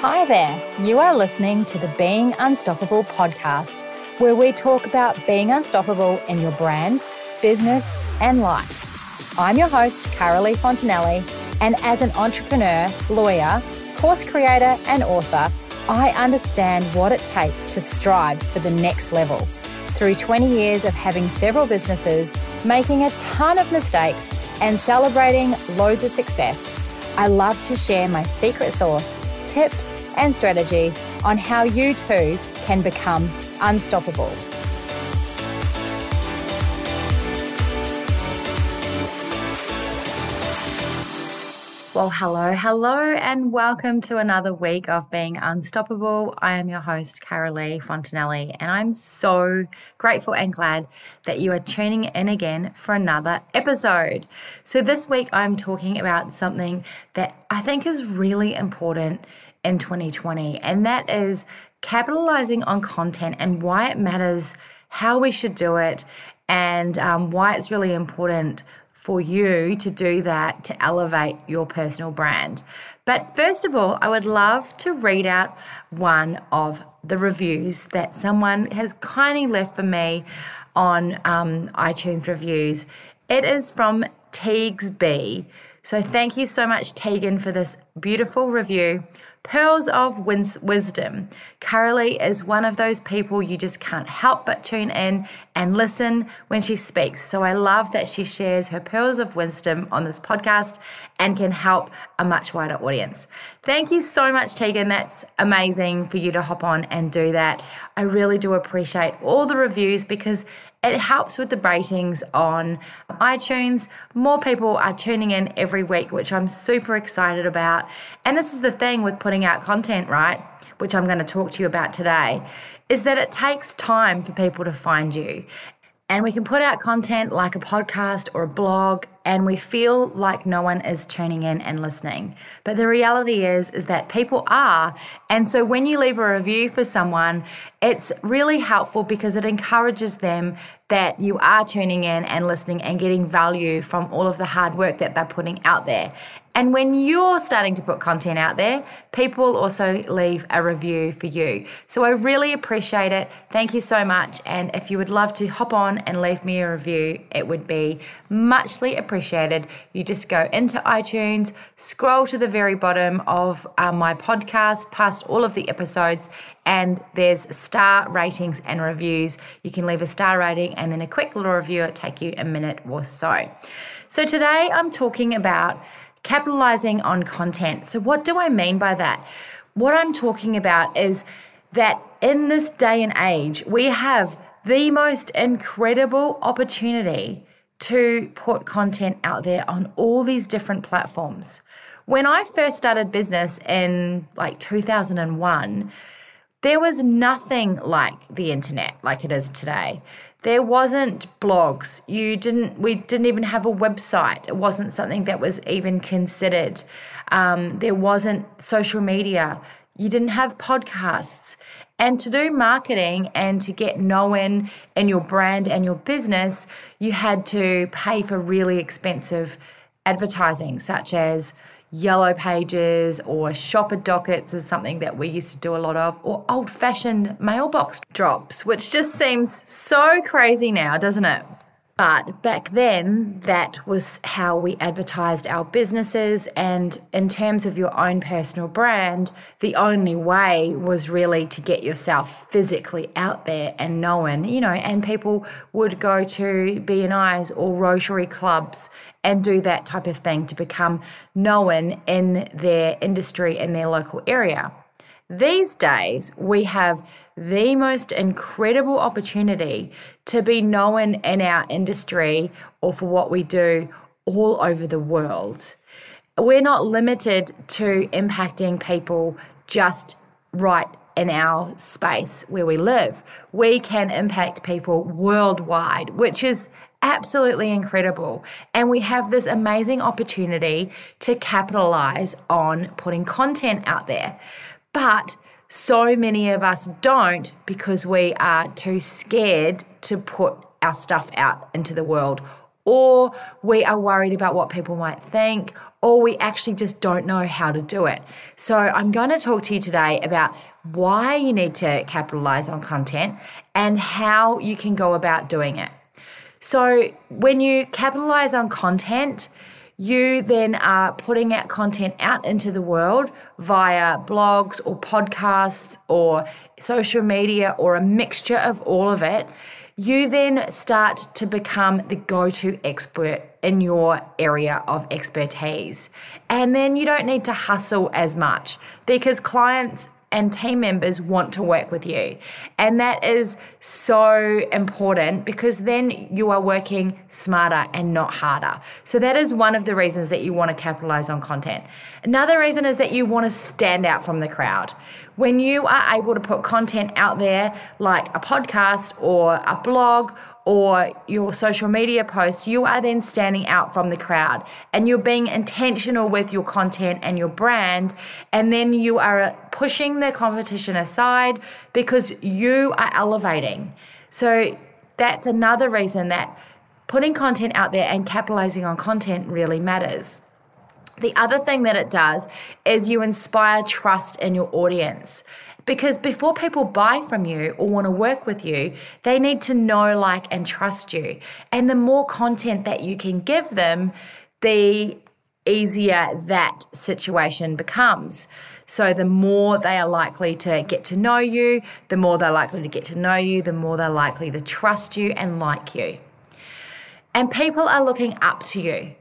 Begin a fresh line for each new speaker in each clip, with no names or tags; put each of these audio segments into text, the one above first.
Hi there. You are listening to the Being Unstoppable podcast, where we talk about being unstoppable in your brand, business, and life. I'm your host, Carolee Fontanelli, and as an entrepreneur, lawyer, course creator, and author, I understand what it takes to strive for the next level. Through 20 years of having several businesses, making a ton of mistakes, and celebrating loads of success, I love to share my secret sauce tips, and strategies on how you too can become unstoppable. Well, hello, hello, and welcome to another week of Being Unstoppable. I am your host, Carolee Fontanelli, and I'm so grateful and glad that you are tuning in again for another episode. So, this week I'm talking about something that I think is really important in 2020, and that is capitalizing on content and why it matters, how we should do it, and um, why it's really important for you to do that to elevate your personal brand. But first of all, I would love to read out one of the reviews that someone has kindly left for me on um, iTunes reviews. It is from Teagues B. So thank you so much, Tegan, for this beautiful review. Pearls of Wisdom. Carolee is one of those people you just can't help but tune in and listen when she speaks. So I love that she shares her pearls of wisdom on this podcast and can help a much wider audience. Thank you so much, Tegan. That's amazing for you to hop on and do that. I really do appreciate all the reviews because it helps with the ratings on iTunes. More people are tuning in every week, which I'm super excited about. And this is the thing with putting out content, right? Which I'm going to talk to you about today, is that it takes time for people to find you. And we can put out content like a podcast or a blog and we feel like no one is tuning in and listening. But the reality is is that people are. And so when you leave a review for someone, it's really helpful because it encourages them that you are tuning in and listening and getting value from all of the hard work that they're putting out there. And when you're starting to put content out there, people also leave a review for you. So I really appreciate it. Thank you so much. And if you would love to hop on and leave me a review, it would be muchly appreciated. You just go into iTunes, scroll to the very bottom of uh, my podcast, past all of the episodes, and there's star ratings and reviews. You can leave a star rating and then a quick little review. It'll take you a minute or so. So today I'm talking about capitalizing on content. So, what do I mean by that? What I'm talking about is that in this day and age, we have the most incredible opportunity to put content out there on all these different platforms. When I first started business in like 2001, there was nothing like the internet like it is today there wasn't blogs. You didn't we didn't even have a website. It wasn't something that was even considered. Um, there wasn't social media. You didn't have podcasts. And to do marketing and to get known in your brand and your business you had to pay for really expensive advertising such as yellow pages or shopper dockets is something that we used to do a lot of, or old fashioned mailbox drops, which just seems so crazy now, doesn't it? But back then, that was how we advertised our businesses. And in terms of your own personal brand, the only way was really to get yourself physically out there and known, you know, and people would go to BNIs or Rotary clubs and do that type of thing to become known in their industry in their local area. These days, we have the most incredible opportunity to be known in our industry or for what we do all over the world. We're not limited to impacting people just right in our space where we live. We can impact people worldwide, which is absolutely incredible. And we have this amazing opportunity to capitalize on putting content out there. But so many of us don't because we are too scared to put our stuff out into the world or we are worried about what people might think, or we actually just don't know how to do it. So, I'm going to talk to you today about why you need to capitalize on content and how you can go about doing it. So, when you capitalize on content, you then are putting out content out into the world via blogs or podcasts or social media or a mixture of all of it. You then start to become the go to expert in your area of expertise. And then you don't need to hustle as much because clients and team members want to work with you. And that is so important because then you are working smarter and not harder. So, that is one of the reasons that you want to capitalize on content. Another reason is that you want to stand out from the crowd. When you are able to put content out there like a podcast or a blog or your social media posts, you are then standing out from the crowd and you're being intentional with your content and your brand. And then you are pushing the competition aside because you are elevating. So that's another reason that putting content out there and capitalizing on content really matters. The other thing that it does is you inspire trust in your audience. Because before people buy from you or want to work with you, they need to know, like, and trust you. And the more content that you can give them, the easier that situation becomes. So, the more they are likely to get to know you, the more they're likely to get to know you, the more they're likely to trust you and like you. And people are looking up to you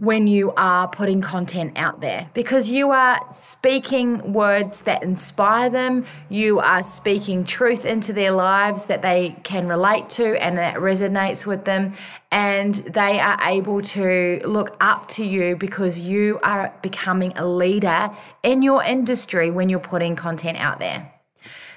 when you are putting content out there because you are speaking words that inspire them, you are speaking truth into their lives that they can relate to and that resonates with them, and they are able to look up to you because you are becoming a leader in your industry when you're putting content out there.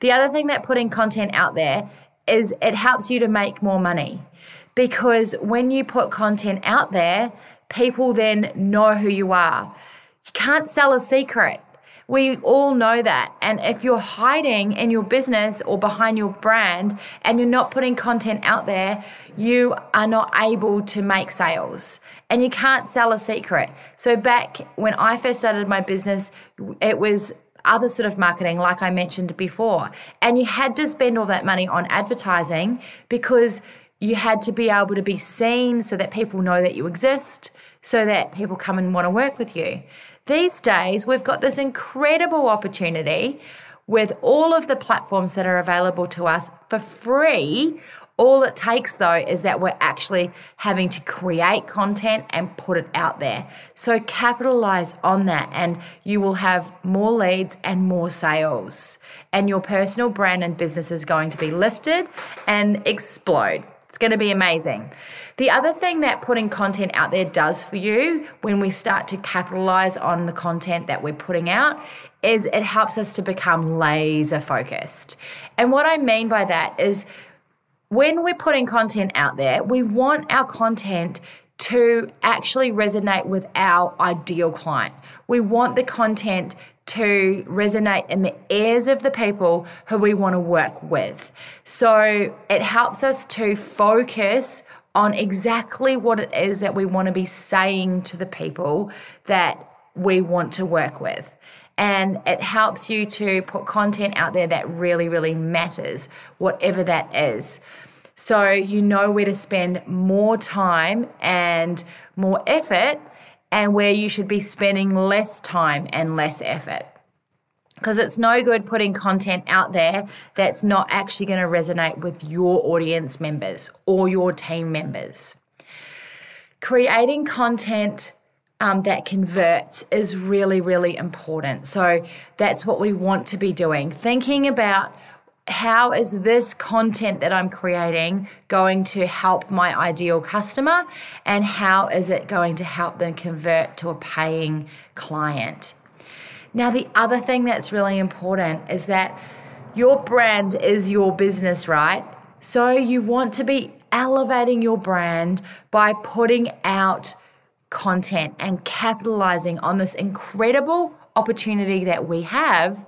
The other thing that putting content out there is it helps you to make more money because when you put content out there, people then know who you are. You can't sell a secret. We all know that. And if you're hiding in your business or behind your brand and you're not putting content out there, you are not able to make sales and you can't sell a secret. So, back when I first started my business, it was other sort of marketing, like I mentioned before. And you had to spend all that money on advertising because you had to be able to be seen so that people know that you exist, so that people come and want to work with you. These days, we've got this incredible opportunity with all of the platforms that are available to us for free. All it takes, though, is that we're actually having to create content and put it out there. So capitalize on that, and you will have more leads and more sales. And your personal brand and business is going to be lifted and explode. It's going to be amazing. The other thing that putting content out there does for you when we start to capitalize on the content that we're putting out is it helps us to become laser focused. And what I mean by that is when we're putting content out there, we want our content to actually resonate with our ideal client. We want the content to resonate in the ears of the people who we want to work with. So it helps us to focus on exactly what it is that we want to be saying to the people that we want to work with. And it helps you to put content out there that really, really matters, whatever that is. So you know where to spend more time and more effort and where you should be spending less time and less effort. Because it's no good putting content out there that's not actually going to resonate with your audience members or your team members. Creating content um, that converts is really, really important. So that's what we want to be doing. Thinking about how is this content that I'm creating going to help my ideal customer and how is it going to help them convert to a paying client? Now, the other thing that's really important is that your brand is your business, right? So you want to be elevating your brand by putting out content and capitalizing on this incredible opportunity that we have,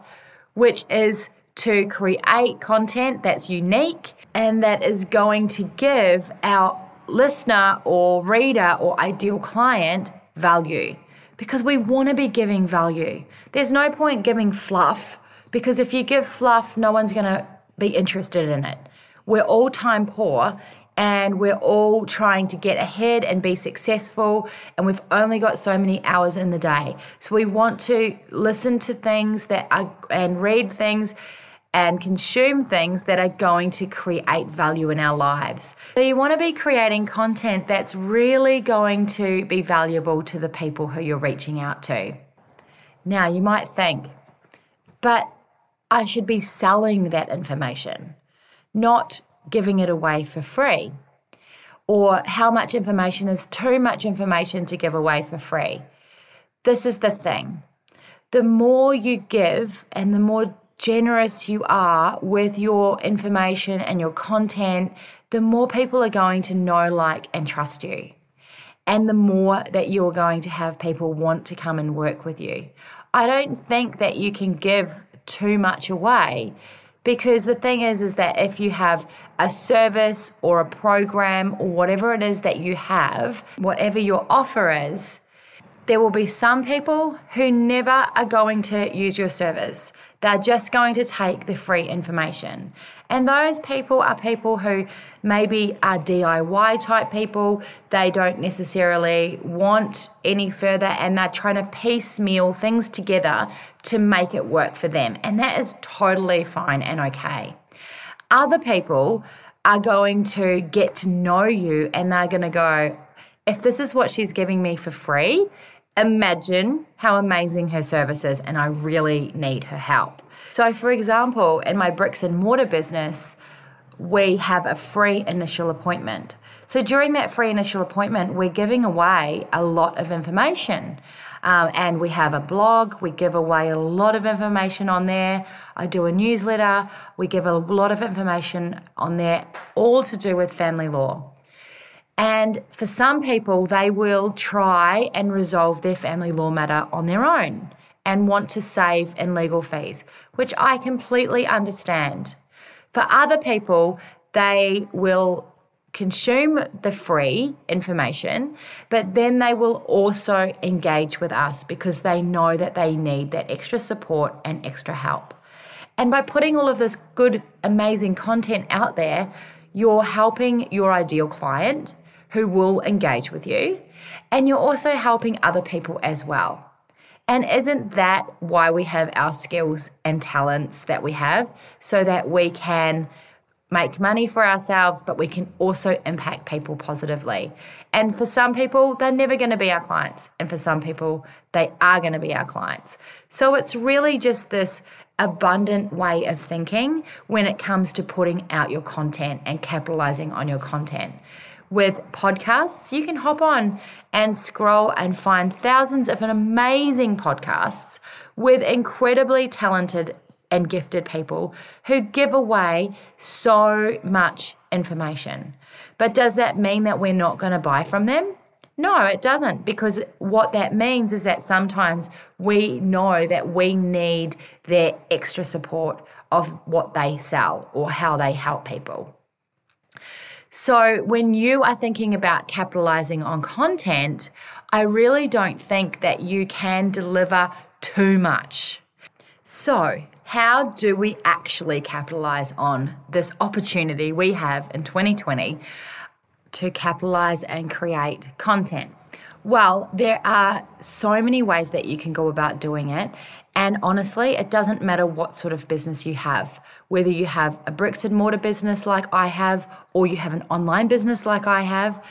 which is to create content that's unique and that is going to give our listener or reader or ideal client value. because we want to be giving value. There's no point giving fluff because if you give fluff, no one's going to be interested in it. We're all time poor and we're all trying to get ahead and be successful and we've only got so many hours in the day so we want to listen to things that are and read things and consume things that are going to create value in our lives. So, you want to be creating content that's really going to be valuable to the people who you're reaching out to. Now, you might think, but I should be selling that information, not giving it away for free. Or how much information is too much information to give away for free. This is the thing the more you give and the more generous you are with your information and your content, the more people are going to know, like, and trust you. And the more that you're going to have people want to come and work with you. I don't think that you can give too much away because the thing is is that if you have a service or a program or whatever it is that you have whatever your offer is there will be some people who never are going to use your service. They're just going to take the free information. And those people are people who maybe are DIY type people. They don't necessarily want any further and they're trying to piecemeal things together to make it work for them. And that is totally fine and okay. Other people are going to get to know you and they're going to go, if this is what she's giving me for free, imagine how amazing her service is, and I really need her help. So, for example, in my bricks and mortar business, we have a free initial appointment. So, during that free initial appointment, we're giving away a lot of information. Um, and we have a blog, we give away a lot of information on there. I do a newsletter, we give a lot of information on there, all to do with family law. And for some people, they will try and resolve their family law matter on their own and want to save in legal fees, which I completely understand. For other people, they will consume the free information, but then they will also engage with us because they know that they need that extra support and extra help. And by putting all of this good, amazing content out there, you're helping your ideal client who will engage with you. And you're also helping other people as well. And isn't that why we have our skills and talents that we have so that we can make money for ourselves, but we can also impact people positively? And for some people, they're never going to be our clients. And for some people, they are going to be our clients. So it's really just this abundant way of thinking when it comes to putting out your content and capitalizing on your content with podcasts, you can hop on and scroll and find thousands of amazing podcasts with incredibly talented and gifted people who give away so much information. But does that mean that we're not going to buy from them? No, it doesn't, because what that means is that sometimes we know that we need their extra support of what they sell or how they help people. So, when you are thinking about capitalizing on content, I really don't think that you can deliver too much. So, how do we actually capitalize on this opportunity we have in 2020 to capitalize and create content? Well, there are so many ways that you can go about doing it. And honestly, it doesn't matter what sort of business you have, whether you have a bricks and mortar business like I have, or you have an online business like I have.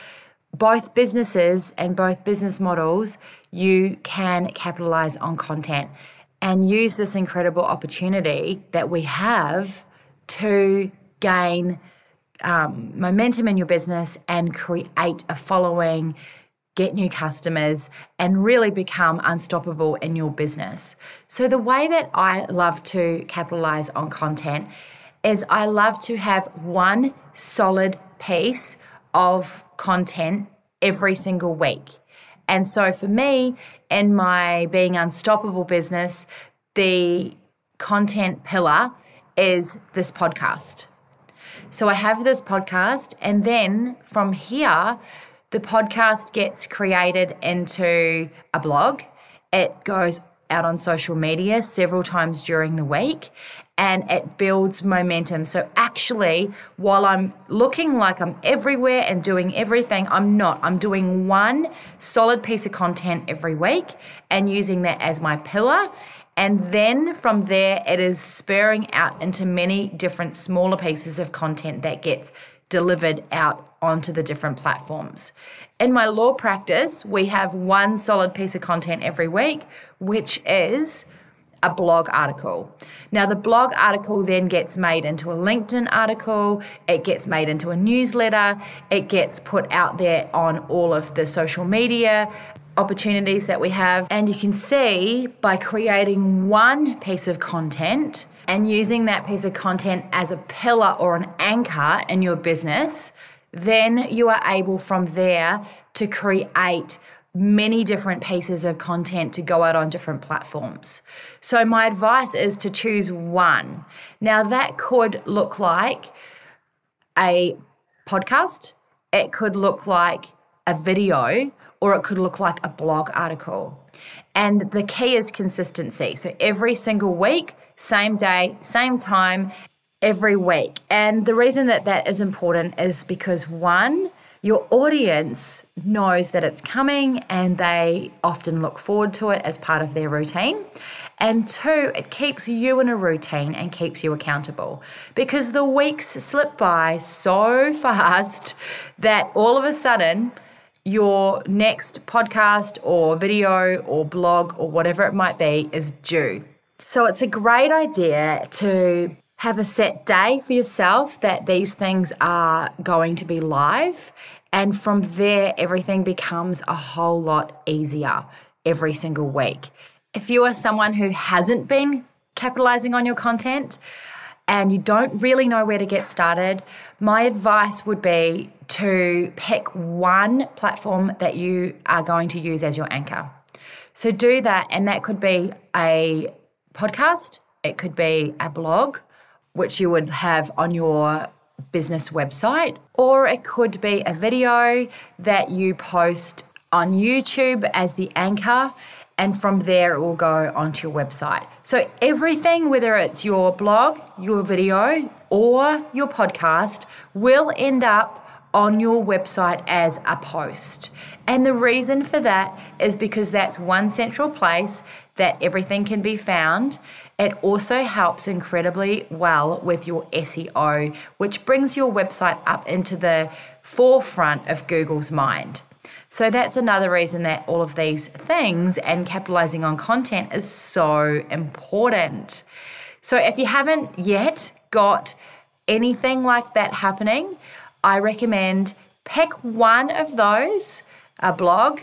Both businesses and both business models, you can capitalize on content and use this incredible opportunity that we have to gain um, momentum in your business and create a following get new customers, and really become unstoppable in your business. So, the way that I love to capitalize on content is I love to have one solid piece of content every single week. And so, for me, in my being unstoppable business, the content pillar is this podcast. So I have this podcast, and then from here, the podcast gets created into a blog it goes out on social media several times during the week and it builds momentum. So, actually, while I'm looking like I'm everywhere and doing everything, I'm not. I'm doing one solid piece of content every week and using that as my pillar. And then from there, it is spurring out into many different smaller pieces of content that gets delivered out onto the different platforms. In my law practice, we have one solid piece of content every week, which is a blog article. Now, the blog article then gets made into a LinkedIn article, it gets made into a newsletter, it gets put out there on all of the social media opportunities that we have. And you can see by creating one piece of content and using that piece of content as a pillar or an anchor in your business, then you are able from there to create many different pieces of content to go out on different platforms. So, my advice is to choose one. Now, that could look like a podcast, it could look like a video, or it could look like a blog article. And the key is consistency. So, every single week, same day, same time, every week. And the reason that that is important is because one, your audience knows that it's coming and they often look forward to it as part of their routine. And two, it keeps you in a routine and keeps you accountable because the weeks slip by so fast that all of a sudden, your next podcast or video or blog or whatever it might be is due. So it's a great idea to have a set day for yourself that these things are going to be live. And from there, everything becomes a whole lot easier every single week. If you are someone who hasn't been capitalizing on your content and you don't really know where to get started, my advice would be to pick one platform that you are going to use as your anchor. So do that, and that could be a podcast, it could be a blog, which you would have on your business website, or it could be a video that you post on YouTube as the anchor. And from there, it will go onto your website. So, everything, whether it's your blog, your video, or your podcast, will end up on your website as a post. And the reason for that is because that's one central place that everything can be found it also helps incredibly well with your SEO, which brings your website up into the forefront of Google's mind. So that's another reason that all of these things and capitalizing on content is so important. So if you haven't yet got anything like that happening, I recommend pick one of those a blog,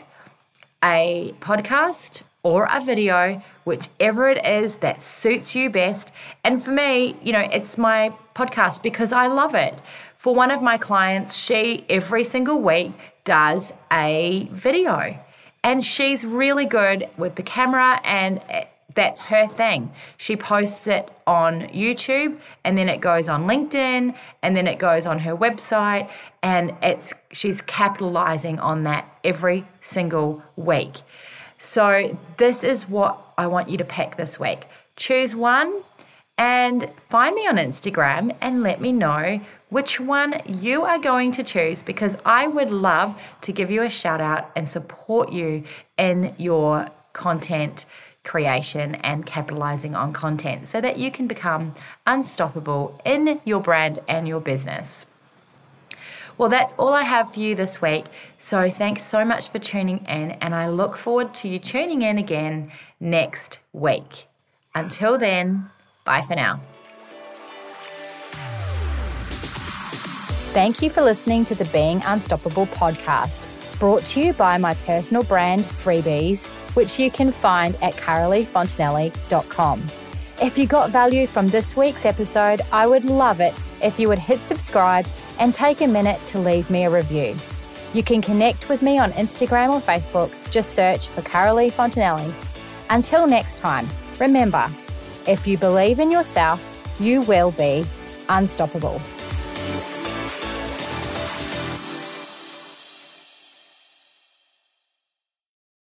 a podcast, or a video, whichever it is that suits you best. And for me, you know, it's my podcast because I love it. For one of my clients, she every single week does a video. And she's really good with the camera and that's her thing. She posts it on YouTube and then it goes on LinkedIn and then it goes on her website and it's she's capitalizing on that every single week. So, this is what I want you to pick this week. Choose one and find me on Instagram and let me know which one you are going to choose because I would love to give you a shout out and support you in your content creation and capitalizing on content so that you can become unstoppable in your brand and your business. Well, that's all I have for you this week. So thanks so much for tuning in, and I look forward to you tuning in again next week. Until then, bye for now.
Thank you for listening to the Being Unstoppable podcast, brought to you by my personal brand, Freebies, which you can find at caroleefontanelli.com. If you got value from this week's episode, I would love it if you would hit subscribe and take a minute to leave me a review. You can connect with me on Instagram or Facebook. Just search for Carolee Fontanelli. Until next time, remember if you believe in yourself, you will be unstoppable.